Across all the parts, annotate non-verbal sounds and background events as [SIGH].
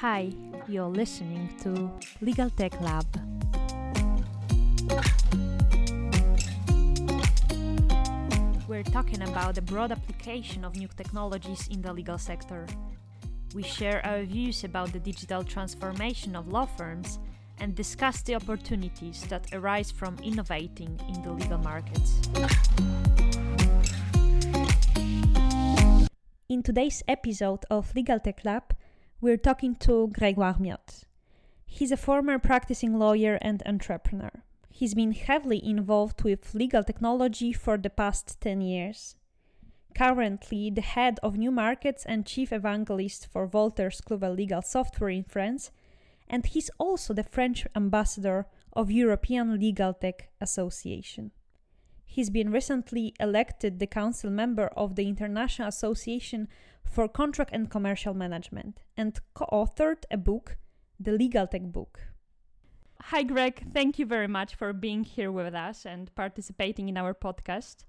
Hi, you're listening to Legal Tech Lab. We're talking about the broad application of new technologies in the legal sector. We share our views about the digital transformation of law firms and discuss the opportunities that arise from innovating in the legal markets. In today's episode of Legal Tech Lab, we're talking to Grégoire Miot. He's a former practicing lawyer and entrepreneur. He's been heavily involved with legal technology for the past 10 years. Currently, the head of new markets and chief evangelist for Wolters Kluwer Legal Software in France, and he's also the French ambassador of European Legal Tech Association. He's been recently elected the council member of the International Association for Contract and Commercial Management and co authored a book, the Legal Tech Book. Hi, Greg. Thank you very much for being here with us and participating in our podcast.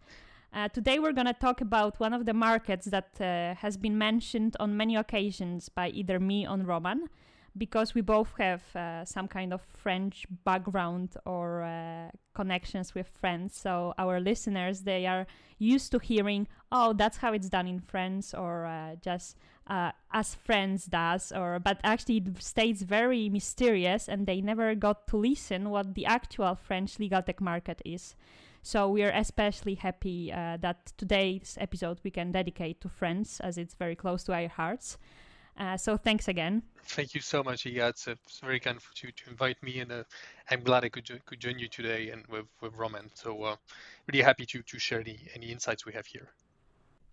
Uh, today, we're going to talk about one of the markets that uh, has been mentioned on many occasions by either me or Roman, because we both have uh, some kind of French background or uh, connections with France. So our listeners they are used to hearing, "Oh, that's how it's done in France," or uh, just uh, as France does, or but actually it stays very mysterious, and they never got to listen what the actual French legal tech market is. So we are especially happy uh, that today's episode we can dedicate to France, as it's very close to our hearts. Uh, so thanks again. Thank you so much, Iga. It's, it's very kind of you to invite me, and uh, I'm glad I could, jo- could join you today and with, with Roman. So uh, really happy to, to share any, any insights we have here.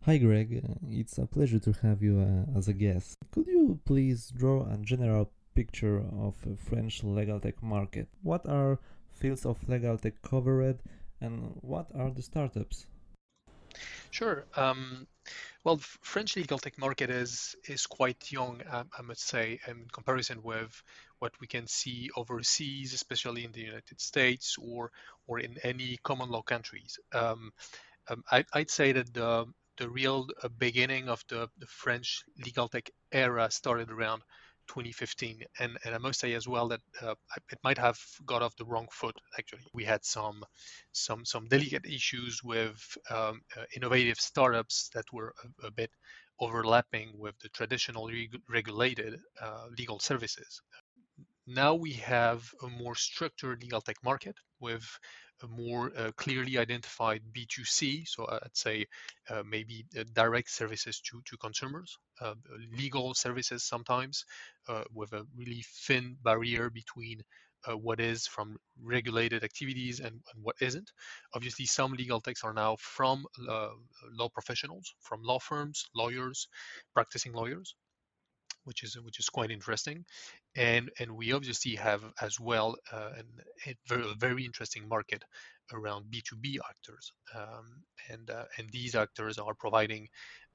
Hi, Greg. Uh, it's a pleasure to have you uh, as a guest. Could you please draw a general picture of a French legal tech market? What are fields of legal tech covered, and what are the startups? Sure. Um, well, French legal tech market is is quite young, um, I must say, in comparison with what we can see overseas, especially in the United States or or in any common law countries. Um, um, I, would say that the the real uh, beginning of the, the French legal tech era started around 2015 and, and i must say as well that uh, it might have got off the wrong foot actually. We had some some some delicate issues with um, uh, innovative startups that were a, a, bit overlapping with the traditional reg- regulated uh, legal services. Now we have a more structured legal tech market with more uh, clearly identified B2C, so uh, I'd say uh, maybe uh, direct services to, to consumers, uh, legal services sometimes, uh, with a really thin barrier between what is from regulated activities and, and, what isn't. Obviously, some legal techs are now from law professionals, from law firms, lawyers, practicing lawyers which is which is quite interesting, and and we obviously have as well uh, an, a very, interesting market around B2B actors, um, and uh, and these actors are providing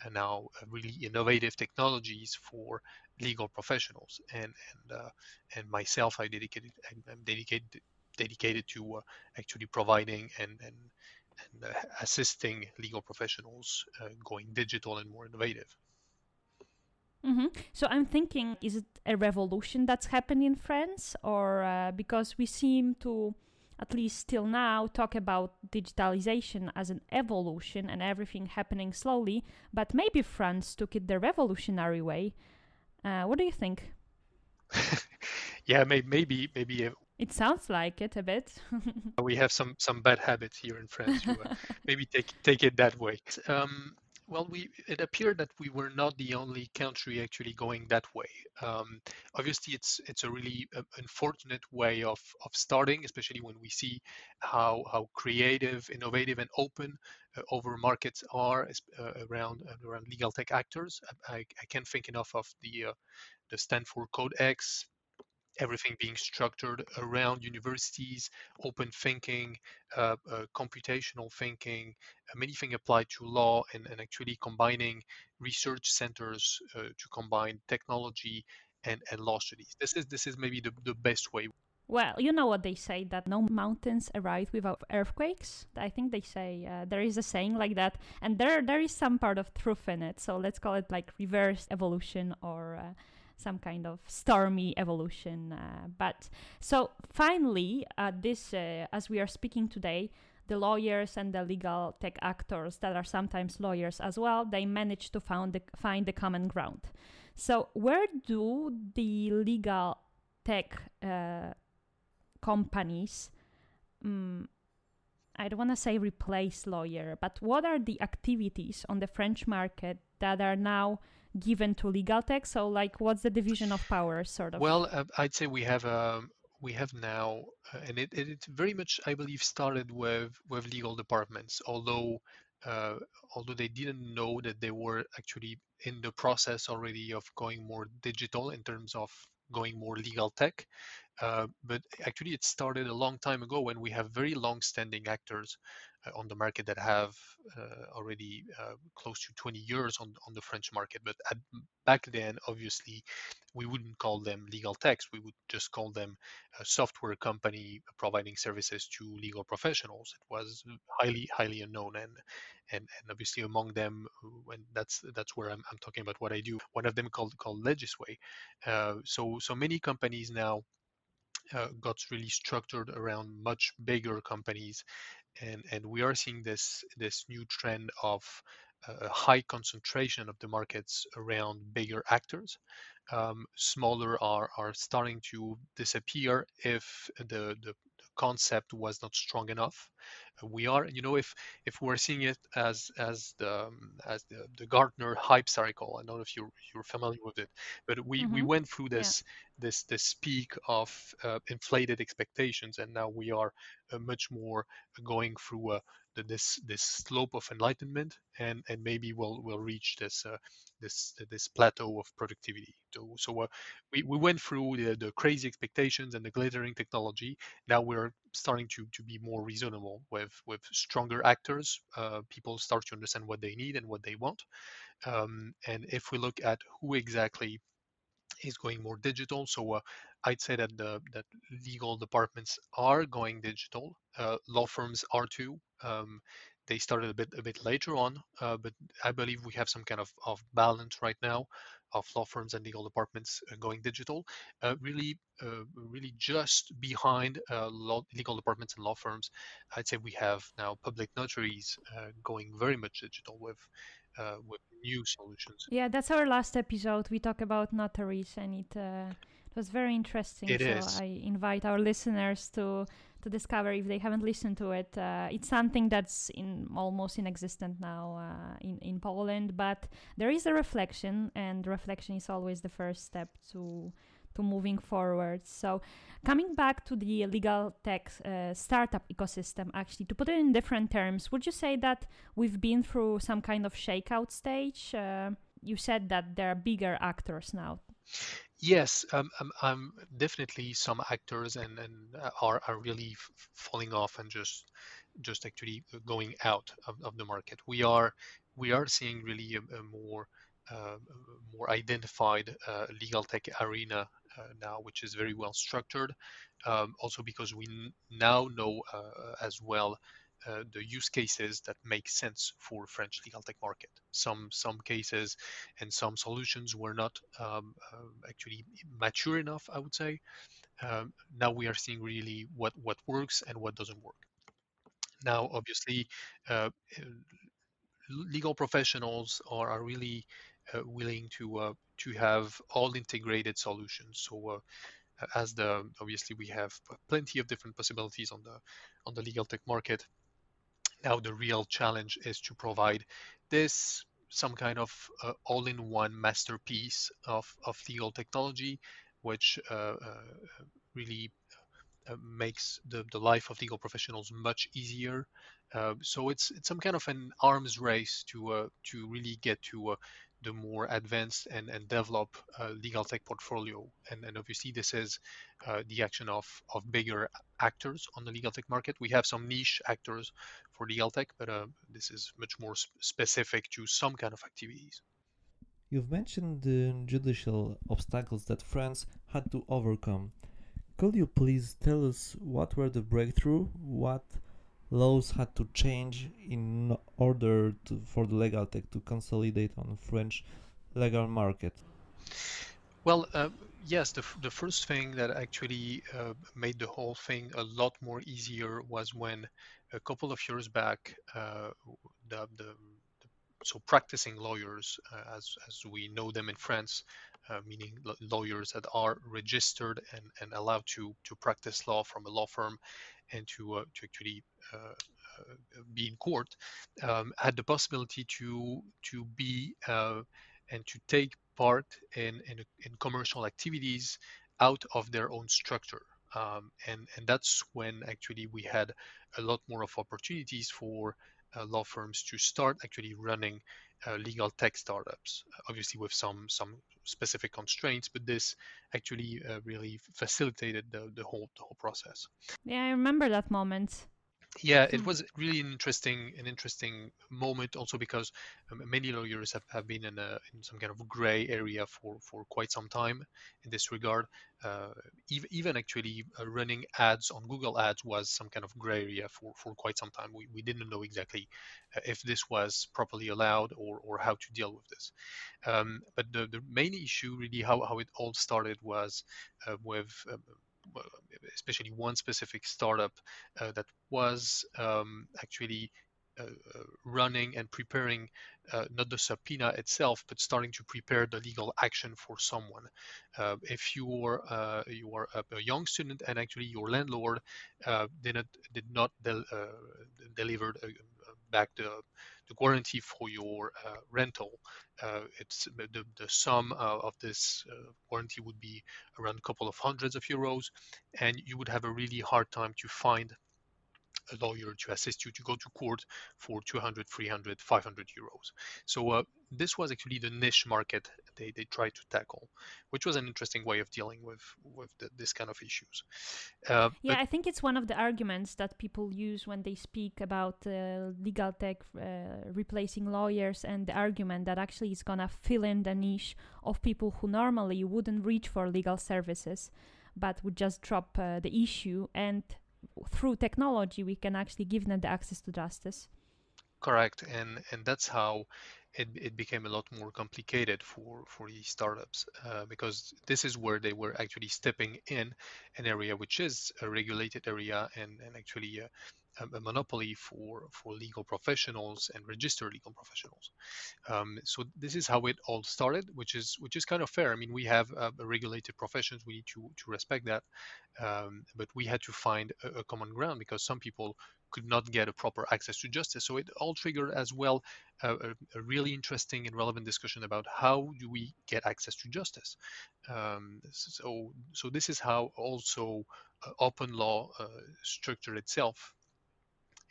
uh, now uh, really innovative technologies for legal professionals, and and uh, and myself I dedicated I'm dedicated dedicated to uh, actually providing and and and assisting legal professionals going digital and more innovative. Mm-hmm. So I'm thinking, is it a revolution that's happened in France, or uh, because we seem to, at least till now, talk about digitalization as an evolution and everything happening slowly, but maybe France took it the revolutionary way. Uh, what do you think? [LAUGHS] yeah, maybe, maybe, maybe. Uh, it sounds like it a bit. [LAUGHS] we have some some bad habits here in France. uh, [LAUGHS] maybe take take it that way. Um, well, we it appeared that we were not the only country actually going that way. Um, obviously, it's it's a really uh, unfortunate way of of starting, especially when we see how how creative, innovative, and open uh, over markets are uh, around uh, around legal tech actors. I, I, can't think enough of the uh, the Stanford Codex, everything being structured around universities, open thinking, uh, uh, computational thinking, uh, many things applied to law, and, and actually combining research centers uh, to combine technology and, and law studies. This is this is maybe the, the best way. Well, you know what they say that no mountains arise without earthquakes. I think they say uh, there is a saying like that, and there there is some part of truth in it. So let's call it like reverse evolution or uh, some kind of stormy evolution. Uh, but so finally, uh, this uh, as we are speaking today, the lawyers and the legal tech actors that are sometimes lawyers as well, they manage to found the, find the common ground. So where do the legal tech uh, companies um, I don't want to say replace lawyer, but what are the activities on the French market that are now given to legal tech? So, like, what's the division of power, sort of? Well, uh, I'd say we have um, we have now, uh, and it, it very much, I believe, started with with legal departments. Although uh, although they didn't know that they were actually in the process already of going more digital in terms of going more legal tech. Uh, but actually, it started a long time ago when we have very long-standing actors uh, on the market that have uh, already uh, close to 20 years on on the French market. But at, back then, obviously, we wouldn't call them legal techs. We would just call them a software company providing services to legal professionals. It was highly highly unknown, and and, and obviously among them, and that's that's where I'm, I'm talking about what I do. One of them called called Legisway. Uh, so so many companies now uh, got really structured around much bigger companies. And and we are seeing this this new trend of a high concentration of the markets around bigger actors. Um, smaller are are starting to disappear if the, the concept was not strong enough. We are, you know, if if we're seeing it as as the um, as the, the Gartner hype cycle. I don't know if you're you're familiar with it, but we mm-hmm. we went through this yeah. this this peak of uh, inflated expectations, and now we are uh, much more going through uh, the, this this slope of enlightenment, and and maybe we'll we'll reach this uh, this this plateau of productivity. So so uh, we we went through the, the crazy expectations and the glittering technology. Now we're starting to to be more reasonable with with stronger actors. Uh, people start to understand what they need and what they want. Um, and if we look at who exactly is going more digital. So uh, I'd say that the that legal departments are going digital. Uh, law firms are too. Um, they started a bit a bit later on, uh, but I believe we have some kind of, of balance right now of law firms and legal departments uh, going digital. Uh, really, uh, really just behind law, legal departments and law firms, I'd say we have now public notaries going very much digital with uh, with new solutions. Yeah, that's our last episode. We talk about notaries, and uh, it was very interesting. It so is. I invite our listeners to to discover if they haven't listened to it. Uh, it's something that's in almost inexistent now uh, in in Poland, but there is a reflection, and reflection is always the first step to to moving forward. So, coming back to the legal tech uh, startup ecosystem, actually, to put it in different terms, would you say that we've been through some kind of shakeout stage? Uh, you said that there are bigger actors now. Yes, um, um, um, definitely some actors and, and uh, are, are really f- falling off and just just actually going out of, of the market. We are we are seeing really a, a more uh, more identified uh, legal tech arena uh, now, which is very well structured. Um, also because we n- now know as well uh, the use cases that make sense for French legal tech market. Some some cases and some solutions were not um, uh, actually mature enough, I would say. Um, now we are seeing really what what works and what doesn't work. Now, obviously, uh, legal professionals are, are really uh, willing to uh, to have all integrated solutions. So as the obviously we have plenty of different possibilities on the on the legal tech market. Now the real challenge is to provide this some kind of uh, all-in-one masterpiece of, of legal technology, which uh, uh, really makes the, the life of legal professionals much easier. so it's it's some kind of an arms race to to really get to the more advanced and, and develop uh, legal tech portfolio. And, and obviously, this is uh, the action of, of bigger actors on the legal tech market. We have some niche actors for legal tech, but uh, this is much more sp- specific to some kind of activities. You've mentioned the judicial obstacles that France had to overcome. Could you please tell us what were the breakthrough? What laws had to change in order to, for the legal tech to consolidate on the French legal market? Well, uh, yes, the, the first thing that actually uh, made the whole thing a lot more easier was when a couple of years back, uh, the, the, so practicing lawyers, uh, as, as we know them in France, uh, meaning lawyers that are registered and, and allowed to, to practice law from a law firm and to, uh, to actually be in court, um, had the possibility to, to be and to take part in, in, in commercial activities out of their own structure. Um, and, and that's when actually we had a lot more of opportunities for uh, law firms to start actually running uh, legal tech startups, obviously with some some specific constraints, but this actually uh, really facilitated the, the whole the whole process. Yeah, I remember that moment yeah it hmm. was really an interesting an interesting moment also because um, many lawyers have, have been in, a, in some kind of gray area for for quite some time in this regard. Uh, even, even actually uh, running ads on google ads was some kind of gray area for for quite some time. We, we didn't know exactly uh, if this was properly allowed or or how to deal with this. Um, but the, the main issue really how, how it all started was uh, with um, especially one specific startup uh, that was um, actually uh, uh, running and preparing not the subpoena itself, but starting to prepare the legal action for someone. If you uh, you are a, a, young student and actually your landlord did not did not del- delivered back the the guarantee for your uh, rental. Uh, it's the, the sum uh, of this warranty would be around a couple of hundreds of euros, and you would have a really hard time to find a lawyer to assist you to go to court for 200 300 500 euros so uh, this was actually the niche market they, they tried to tackle which was an interesting way of dealing with with the, this kind of issues. Uh, yeah i think it's one of the arguments that people use when they speak about uh, legal tech uh, replacing lawyers and the argument that actually it's gonna fill in the niche of people who normally wouldn't reach for legal services but would just drop uh, the issue and through technology we can actually give them the access to justice. Correct and and that's how it, it became a lot more complicated for for these startups uh, because this is where they were actually stepping in an area which is a regulated area and and actually uh, a monopoly for for legal professionals and registered legal professionals. Um, so this is how it all started, which is which is kind of fair. I mean, we have uh, regulated professions; we need to to respect that. Um, but we had to find a, a, common ground because some people could not get a proper access to justice. So it all triggered as well a, a really interesting and relevant discussion about how do we get access to justice. Um, so so this is how also uh, open law uh, structure itself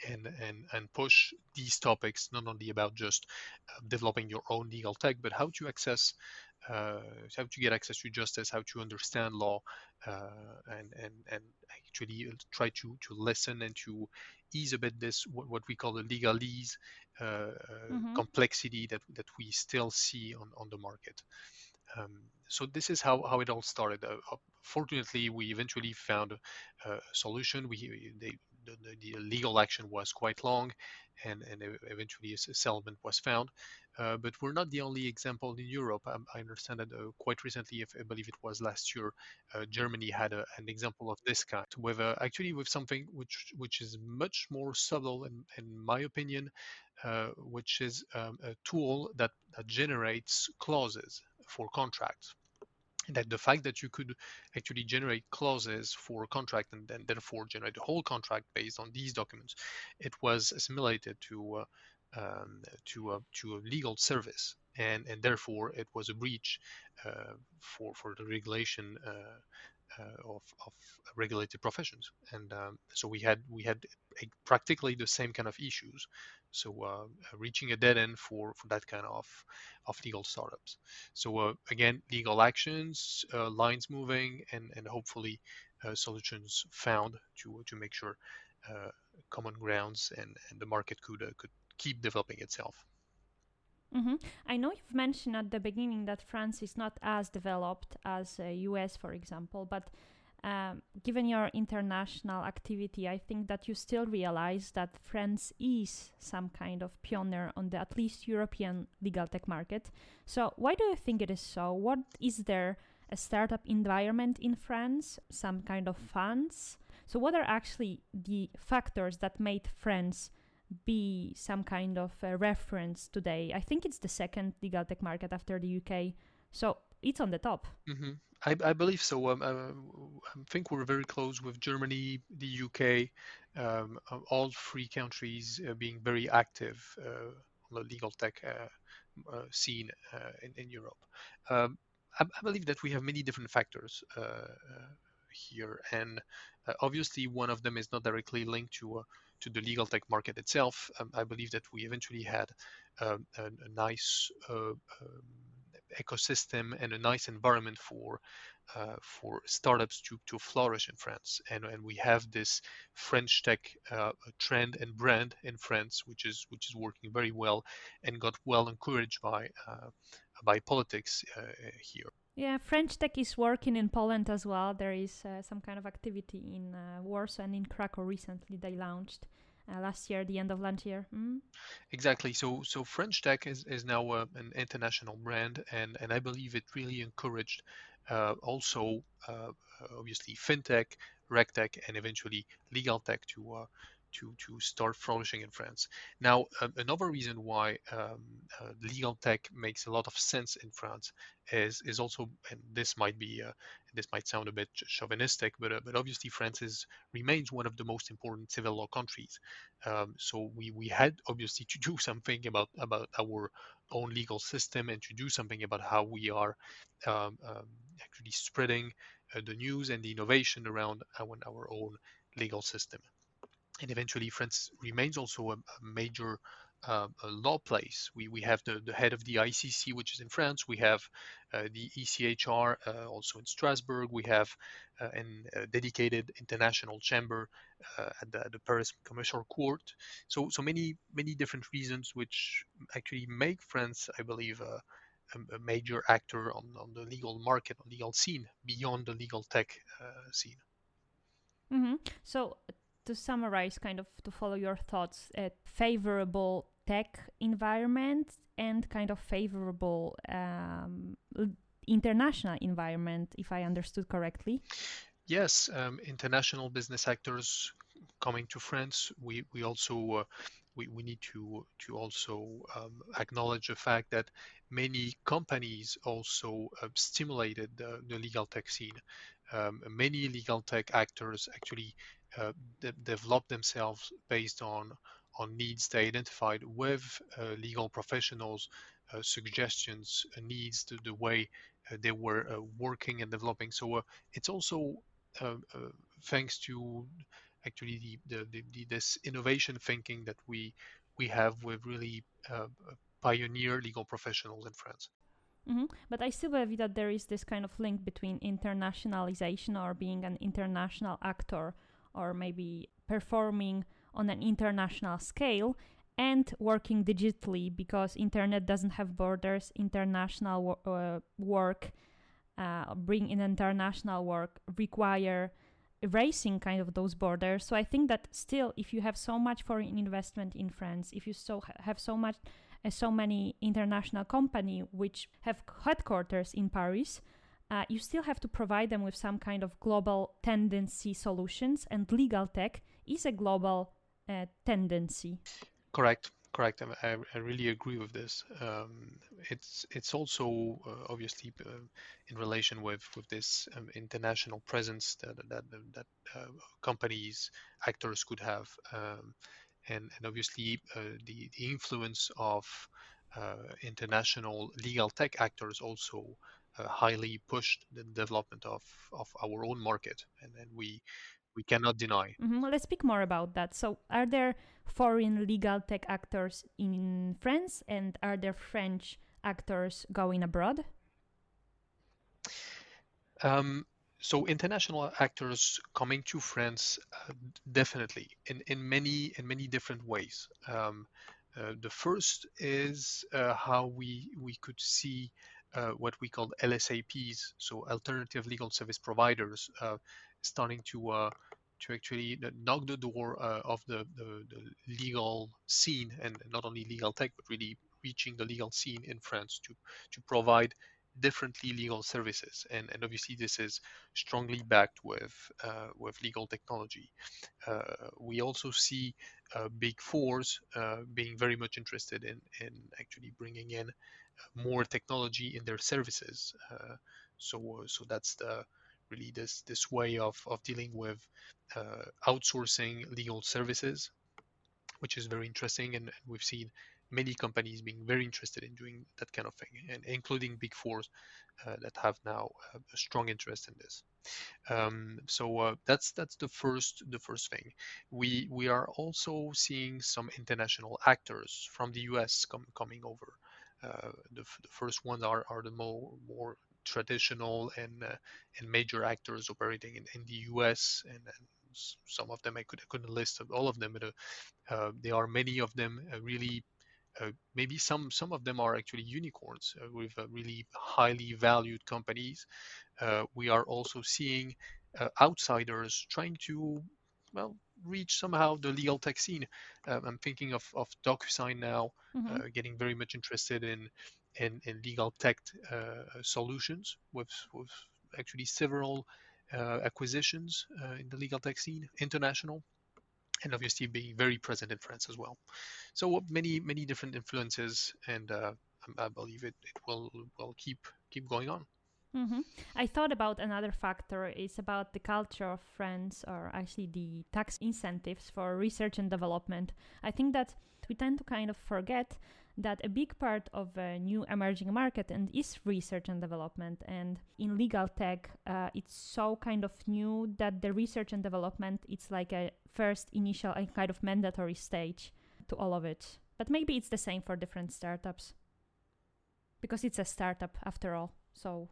and and and push these topics not only about just uh, developing your own legal tech but how to access uh, how to get access to justice how to understand law uh, and and and actually try to to listen and to ease a bit this what, what we call the legalese uh, uh, mm-hmm. complexity that that we still see on on the market um, so this is how, how it all started. Uh, fortunately, we eventually found a, a solution. We they the, the, legal action was quite long, and, and eventually a settlement was found. Uh, but we're not the only example in Europe. I, I understand that uh, quite recently, if I believe it was last year, uh, Germany had a, an example of this kind, with actually with something which which is much more subtle, in, in my opinion, uh, which is um, a tool that, that generates clauses for contracts that the fact that you could actually generate clauses for a contract and then therefore generate the whole contract based on these documents, it was assimilated to uh, um, to a to a legal service, and and therefore it was a breach uh, for for the regulation. Uh, of, of regulated professions, and um, so we had we had a, practically the same kind of issues. So uh, reaching a dead end for for that kind of of legal startups. So uh, again legal actions lines moving and and hopefully solutions found to to make sure common grounds and and the market could could keep developing itself Mm-hmm. I know you've mentioned at the beginning that France is not as developed as the US, for example, but um, given your international activity, I think that you still realize that France is some kind of pioneer on the at least European legal tech market. So, why do you think it is so? What is there a startup environment in France, some kind of funds. So, what are actually the factors that made France be some kind of reference today? I think it's the second legal tech market after the UK. So, it's on the top. Mm-hmm. I, I, believe so. Um, I, uh, I, think we're very close with Germany, the UK, um, all three countries uh, being very active uh, on the legal tech uh, uh scene uh, in, in, Europe. Um, I, I, believe that we have many different factors here, and obviously one of them is not directly linked to to the legal tech market itself. Um, I believe that we eventually had um, a, a, nice um, ecosystem and a nice environment for uh, for startups to, to flourish in France. And, and we have this French tech uh, trend and brand in France, which is which is working very well and got well encouraged by uh, by politics uh, here. Yeah, French tech is working in Poland as well. There is uh, some kind of activity in uh, Warsaw and in Krakow recently. They launched uh, last year, the end of last year. Mm? Exactly. So so French Tech is, is now uh, an international brand, and, and I believe it really encouraged uh, also uh, obviously fintech, regtech, and eventually legal tech to uh, to to start flourishing in France. Now, another reason why um, uh, legal tech makes a lot of sense in France is is also, and this might be uh, this might sound a bit chauvinistic, but uh, but obviously France is remains one of the most important civil law countries. Um, so we we had obviously to do [LAUGHS] something about about our own legal system and to do something about how we are um, um actually spreading uh, the news and the innovation around our, our own legal system and eventually France remains also a, a major uh, a law place. We, we have the, the head of the ICC, which is in France. We have uh, the ECHR, uh, also in Strasbourg. We have uh, a dedicated international chamber uh, at the, the, Paris Commercial Court. So, so many many different reasons which actually make France, I believe, a, a major actor on, on the legal market, on the legal scene, beyond the legal tech uh, scene. Mm-hmm. So to summarize, kind of to follow your thoughts, a favorable tech environment and kind of favorable um, international environment, if I understood correctly. Yes, um, international business actors coming to France. We we also uh, we, we need to to also um, acknowledge the fact that many companies also uh, stimulated the, the, legal tech scene. Um, many legal tech actors actually de- develop themselves based on on needs they identified with uh, legal professionals, uh, suggestions, uh, needs, to the way uh, they were uh, working and developing. So it's also thanks to actually the, the, the, this innovation thinking that we we have with really pioneer legal professionals in France. Mm-hmm. But I still believe that there is this kind of link between internationalization or being an international actor or maybe performing on an international scale and working digitally because internet doesn't have borders. International wo- uh, work uh, bring in international work require erasing kind of those borders. So i think that still if you have so much foreign investment in france if you so ha- have so much uh, so many international company which have headquarters in paris uh, you still have to provide them with some kind of global tendency solutions, and legal tech is a global uh, tendency. Correct. Correct. I, I really agree with this. Um, it's it's also uh, obviously uh, in relation with with this um, international presence that that that uh, companies actors could have, um, and and obviously uh, the the influence of international legal tech actors also highly pushed the development of, of our own market, and, and we we cannot deny. Mm-hmm. Let's speak more about that. So, are there foreign legal tech actors in France, and are there French actors going abroad? Um, so international actors coming to France, uh, definitely in, in many in many different ways. Um, uh, the first is uh, how we we could see uh, what we call LSAPs, so alternative legal service providers, uh, starting to uh, to actually knock the door uh, of the, the, the, legal scene and not only legal tech, but really reaching the legal scene in France to to provide differently legal services, and, and obviously this is strongly backed with uh, with legal technology. Uh, we also see uh, big fours being very much interested in in actually bringing in more technology in their services. Uh, so so that's the really this this way of of dealing with outsourcing legal services, which is very interesting, and we've seen many companies being very interested in doing that kind of thing, and including big fours uh, that have now uh, a strong interest in this. Um, so uh, that's that's the first the first thing. We we are also seeing some international actors from the U.S. Com- coming over. Uh, the, the first ones are, are the more more traditional and uh, and major actors operating in, in the U.S. and, and some of them I could I couldn't list all of them, but uh, there are many of them really uh, maybe some some of them are actually unicorns uh, with uh, really highly valued companies. we are also seeing outsiders trying to well reach somehow the legal tech scene. Um, I'm thinking of, of DocuSign now, mm-hmm. uh, getting very much interested in in, in legal tech uh, solutions with with actually several uh, acquisitions in the legal tech scene, international and obviously being very present in France as well. So many many different influences, and uh, I believe it, it will will keep keep going on. Mm-hmm. I thought about another factor is about the culture of France, or actually the tax incentives for research and development. I think that we tend to kind of forget that a big part of a new emerging market and is research and development and in legal tech uh, it's so kind of new that the research and development it's like a first initial and kind of mandatory stage to all of it but maybe it's the same for different startups because it's a startup after all so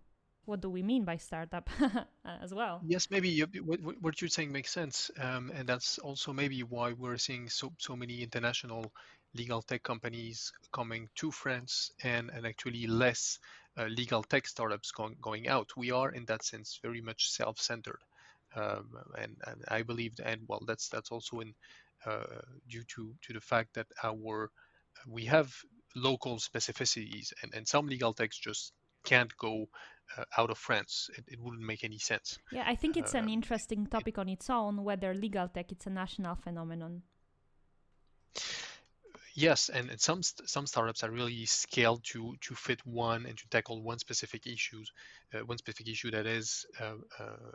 what do we mean by startup [LAUGHS] as well yes maybe you, what, what, you're saying makes sense um, and that's also maybe why we're seeing so, so many international legal tech companies coming to France and, and actually less uh, legal tech startups going, going out. We are in that sense very much self-centered. Um, and, and I believe, and well, that's that's also in uh, due to to the fact that our we have local specificities, and, and some legal techs just can't go uh, out of France. It, it, wouldn't make any sense. Yeah, I think it's uh, an interesting topic on its own whether legal tech it's a national phenomenon. Yes, and, and some some startups are really scaled to to fit one and to tackle one specific issues, uh, one specific issue that is uh, uh,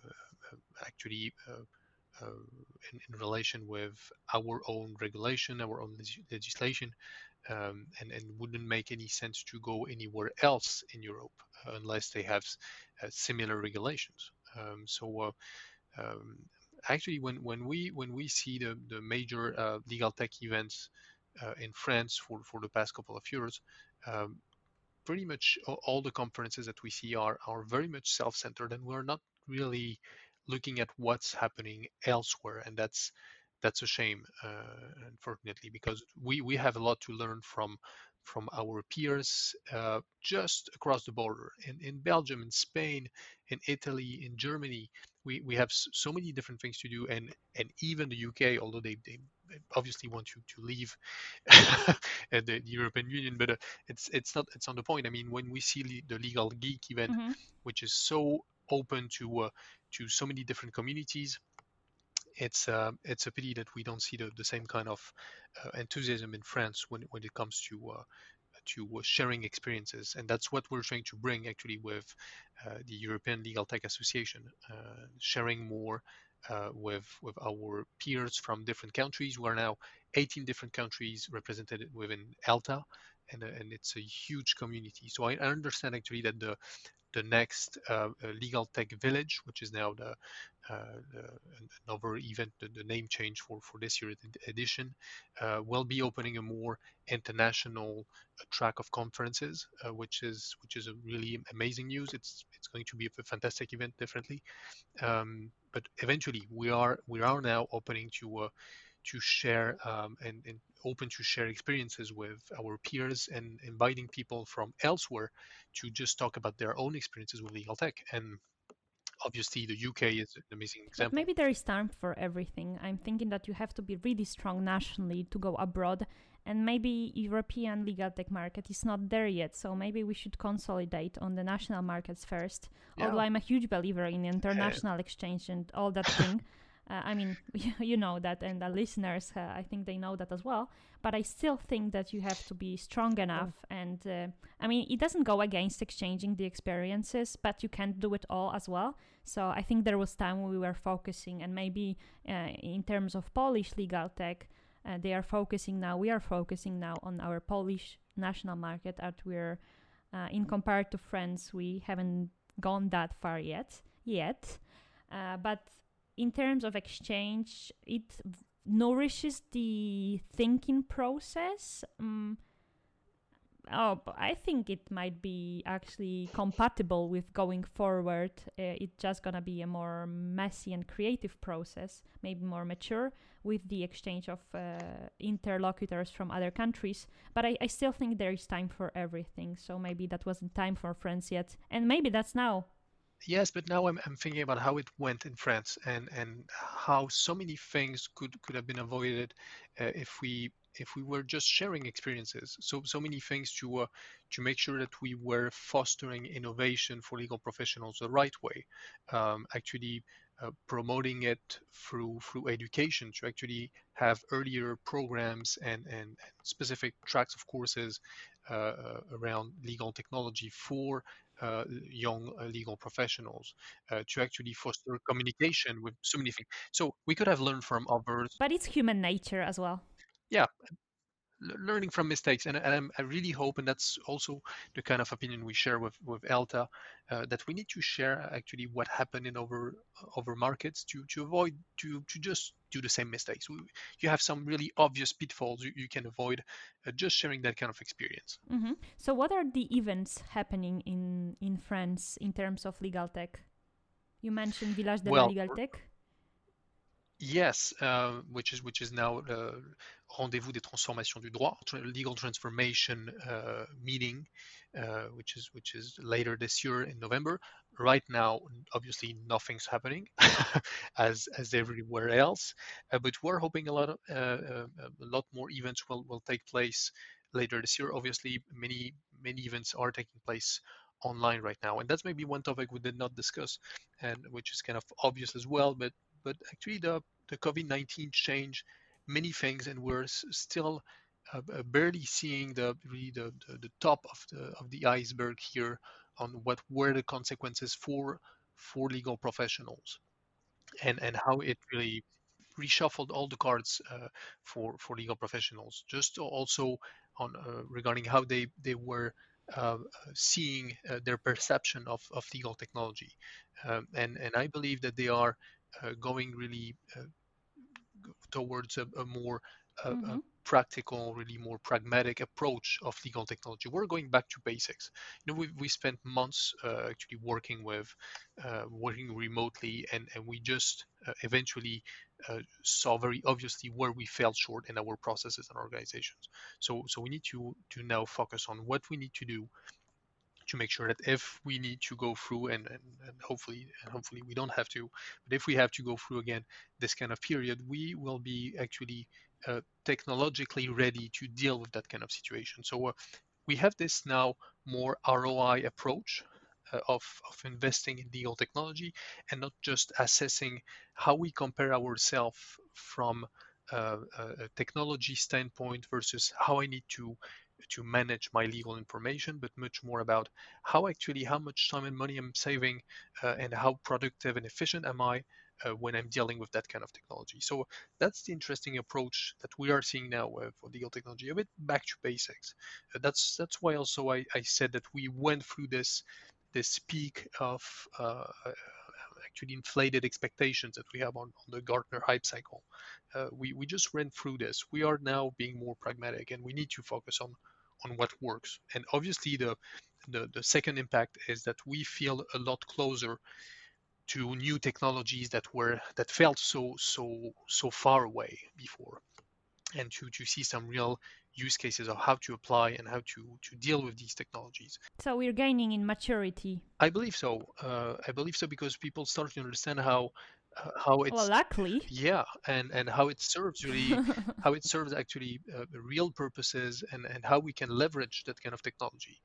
actually uh, uh, in, in, relation with our own regulation, our own legislation, um, and and wouldn't make any sense to go anywhere else in Europe uh, unless they have similar regulations. Um, so. Um, actually, when, when we when we see the, the major legal tech events uh, in France for, for the past couple of years, um, pretty much all the conferences that we see are, are very much self-centered and we're not really looking at what's happening elsewhere and that's that's a shame uh, unfortunately because we we have a lot to learn from from our peers uh, just across the border in, in belgium in spain in italy in germany we, we have so many different things to do and and even the uk although they, they obviously want you to leave [LAUGHS] the European Union, but uh, it's it's not it's on the point. I mean, when we see the Legal Geek event, mm-hmm. which is so open to uh, to so many different communities, it's uh, it's a pity that we don't see the, the same kind of uh, enthusiasm in France when when it comes to uh, to uh, sharing experiences, and that's what we're trying to bring actually with the European Legal Tech Association, sharing more uh, with with our peers from different countries. We are now 18 different countries represented within ELTA, and, uh, and it's a huge community. So I, understand actually that the the next uh, uh legal tech village, which is now the, uh, the another event, the, the, name change for for this year's edition, uh, will be opening a more international track of conferences, which is which is a really amazing news. It's it's going to be a fantastic event, definitely. Um, but eventually, we are we are now opening to to share um, and, and, open to share experiences with our peers and inviting people from elsewhere to just talk about their own experiences with legal tech. And obviously, the UK is an amazing example. But maybe there is time for everything. I'm thinking that you have to be really strong nationally to go abroad and maybe European legal tech market is not there yet. So maybe we should consolidate on the national markets first. Yeah. Although I'm a huge believer in [LAUGHS] international exchange and all that thing. Uh, I mean, [LAUGHS] you know that, and the listeners, uh, I think they know that as well. But I still think that you have to be strong enough. And uh, I mean, it doesn't go against exchanging the experiences, but you can't do it all as well. So I think there was time we were focusing, and maybe uh, in terms of Polish legal tech, uh, they are focusing now. We are focusing now on our Polish national market, as we're uh, in compared to France, we haven't gone that far yet. Yet, but in terms of exchange, it nourishes the thinking process. Um, oh, I think it might be actually compatible with going forward. Uh, it's just gonna be a more messy and creative process, maybe more mature with the exchange of uh, interlocutors from other countries. But I, I still think there is time for everything. So maybe that wasn't time for France yet, and maybe that's now Yes, but now I'm, I'm thinking about how it went in France and, and how so many things could, could have been avoided uh, if we if we were just sharing experiences. So so many things to uh, to make sure that we were fostering innovation for legal professionals the right way. Um, actually, uh, promoting it through through education to actually have earlier programs and and, specific tracks of courses uh, uh around legal technology for young uh, legal professionals uh, to actually foster communication with so many things. So we could have learned from others. But it's human nature as well. Yeah, learning from mistakes and, and i really hope and that's also the kind of opinion we share with with elta uh, that we need to share actually what happened in over over markets to to avoid to to just do the same mistakes. We, you have some really obvious pitfalls you, you can avoid uh, just sharing that kind of experience. Mm-hmm. so what are the events happening in in france in terms of legal tech? You mentioned village de well, la legal tech Yes, uh, which is which is now the Rendez-vous des transformations du droit, legal transformation uh, meeting, uh, which is which is later this year in November. Right now, obviously nothing's happening, [LAUGHS] as as everywhere else, uh, but we're hoping a lot of uh, uh, a lot more events will will take place later this year. Obviously, many many events are taking place online right now, and that's maybe one topic we did not discuss, and which is kind of obvious as well, but but actually the, the COVID-19 changed many things and we're still uh, uh, barely seeing the really the, the, the, top of the of the iceberg here on what were the consequences for for legal professionals and and how it really reshuffled all the cards uh, for for legal professionals. Just also on uh, regarding how they they were uh, seeing uh, their perception of, of legal technology. Um, and and I believe that they are uh, going really uh, towards a, a more uh, mm-hmm. a practical, really more pragmatic approach of legal technology. We're going back to basics. You know, we we spent months uh, actually working with, uh, working remotely, and and we just uh, eventually saw very obviously where we fell short in our processes and organizations. So so we need to to now focus on what we need to do to make sure that if we need to go through and, and, and, hopefully and hopefully we don't have to but if we have to go through again this kind of period we will be actually uh, technologically ready to deal with that kind of situation. So uh, we have this now more roi approach uh, of, of investing in legal technology and not just assessing how we compare ourselves from uh, a technology standpoint versus how I need to to manage my legal information, but much more about how actually how much time and money I'm saving uh, and how productive and efficient am I uh, when I'm dealing with that kind of technology. So that's the interesting approach that we are seeing now uh, for legal technology, a bit back to basics. Uh, that's that's why also I, I said that we went through this this peak of uh, actually inflated expectations that we have on, on the Gartner hype cycle. Uh, we, we just ran through this. We are now being more pragmatic and we need to focus on on what works. And obviously, the, the, the second impact is that we feel a lot closer to new technologies that were that felt so so so far away before, and to to see some real use cases of how to apply and how to to deal with these technologies. So we're gaining in maturity. I believe so. Uh, I believe so because people start to understand how how it's well, luckily. yeah and and how it serves really [LAUGHS] how it serves actually uh, real purposes and and how we can leverage that kind of technology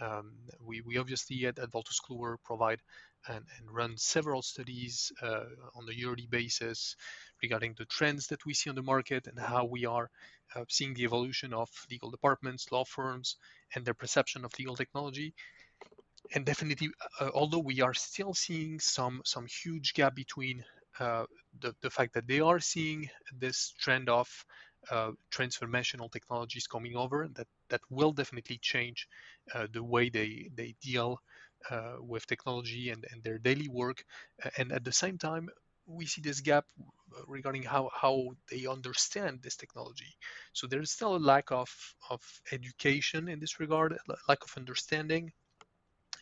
um, we we obviously at, at Wolters Kluwer provide and, and run several studies uh, on a yearly basis regarding the trends that we see on the market and how we are uh, seeing the evolution of legal departments law firms and their perception of legal technology and definitely, uh, although we are still seeing some some huge gap between uh, the the fact that they are seeing this trend of uh, transformational technologies coming over, that that will definitely change uh, the way they they deal uh, with technology and, and their daily work. And at the same time, we see this gap regarding how, how they understand this technology. So there's still a lack of, of education in this regard, lack of understanding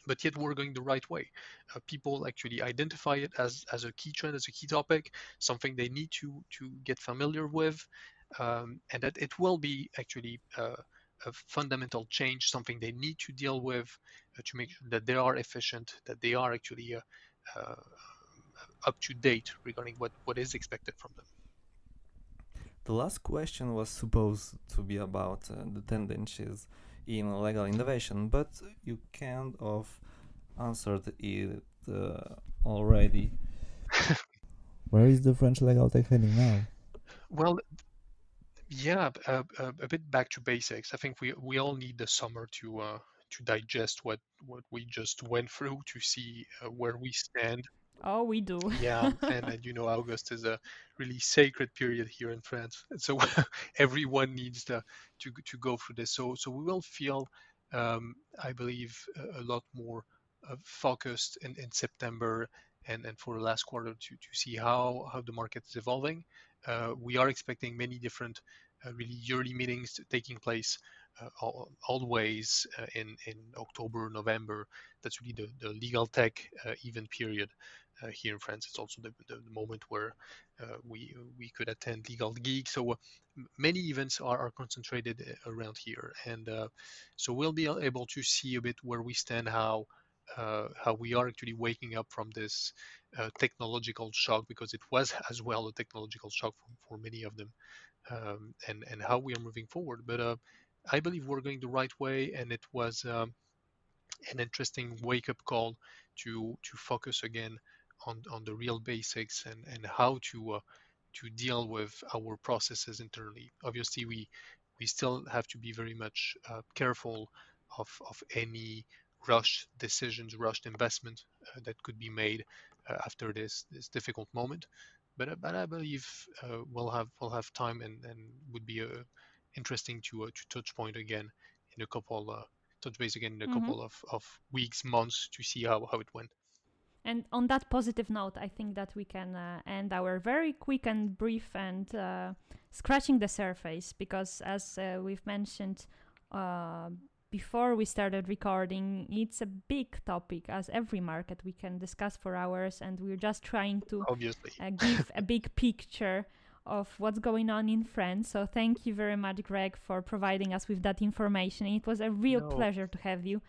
but yet we're going the right way. Uh, people actually identify it as, as a key trend, as a key topic, something they need to, to get familiar with, um, and that it will be actually uh, a fundamental change, something they need to deal with uh, to make sure that they are efficient, that they are actually uh, uh, up to date regarding what, what is expected from them. The last question was supposed to be about uh, the tendencies in legal innovation, but you kind of answered it uh, already. [LAUGHS] Where is the French legal tech heading now? Well, yeah, uh, uh, a bit back to basics. I think we we all need the summer to uh, to digest what what we just went through to see uh, where we stand Oh, we do. [LAUGHS] yeah, and, and you know, August is a really sacred period here in France, so [LAUGHS] everyone needs to, to go through this. So so we will feel, um, I believe, a, lot more uh, focused in, in September and, and for the last quarter to, to see how how the market is evolving. Uh, we are expecting many different uh, really yearly meetings taking place uh, all, always uh, in in October, November. That's really the, the legal tech uh, event period here in France. It's also the, the, the moment where uh, we we could attend Legal Geek. So uh, many events are, are concentrated around here, and so we'll be able to see a bit where we stand, how how we are actually waking up from this technological shock, because it was [LAUGHS] as well a technological shock for, for many of them, um, and and how we are moving forward. But I believe we're going the right way, and it was um, an interesting wake-up call to to focus again on, on the real basics and, and how to uh, to deal with our processes internally. Obviously, we we still have to be very much uh, careful of, of any rushed decisions, rushed investment uh, that could be made uh, after this this difficult moment. But uh, but I believe uh, we'll have we'll have time and, and would be interesting to to touch point again in a couple touch base again in a mm-hmm. couple of, of weeks months to see how, how it went. And on that positive note, I think that we can uh, end our very quick and brief and uh, scratching the surface because, as uh, we've mentioned uh, before we started recording, it's a big topic, as every market we can discuss for hours, and we're just trying to obviously uh, give a big picture of what's going on in France. So, thank you very much, Greg, for providing us with that information. It was a real no. pleasure to have you.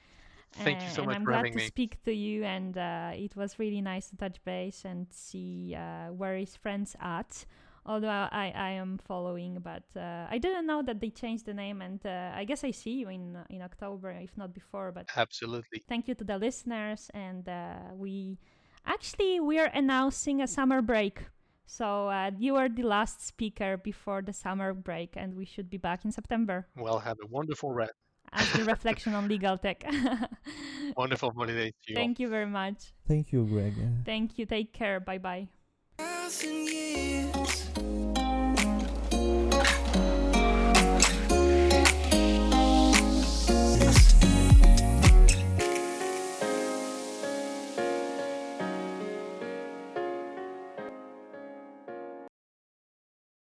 Thank you so and much I'm for glad to speak to you, and uh, it was really nice to touch base and see uh, his friends at. Although I, I am following, but uh, I didn't know that they changed the name, and uh, I guess I see you in in October, if not before. But absolutely, thank you to the listeners, and uh, we actually we are announcing a summer break. So uh, you are the last speaker before the summer break, and we should be back in September. Well, have a wonderful rest as the reflection on legal tech. [LAUGHS] Wonderful holiday to you. Thank you very much. Thank you, Greg. Thank you. Take care. Bye bye.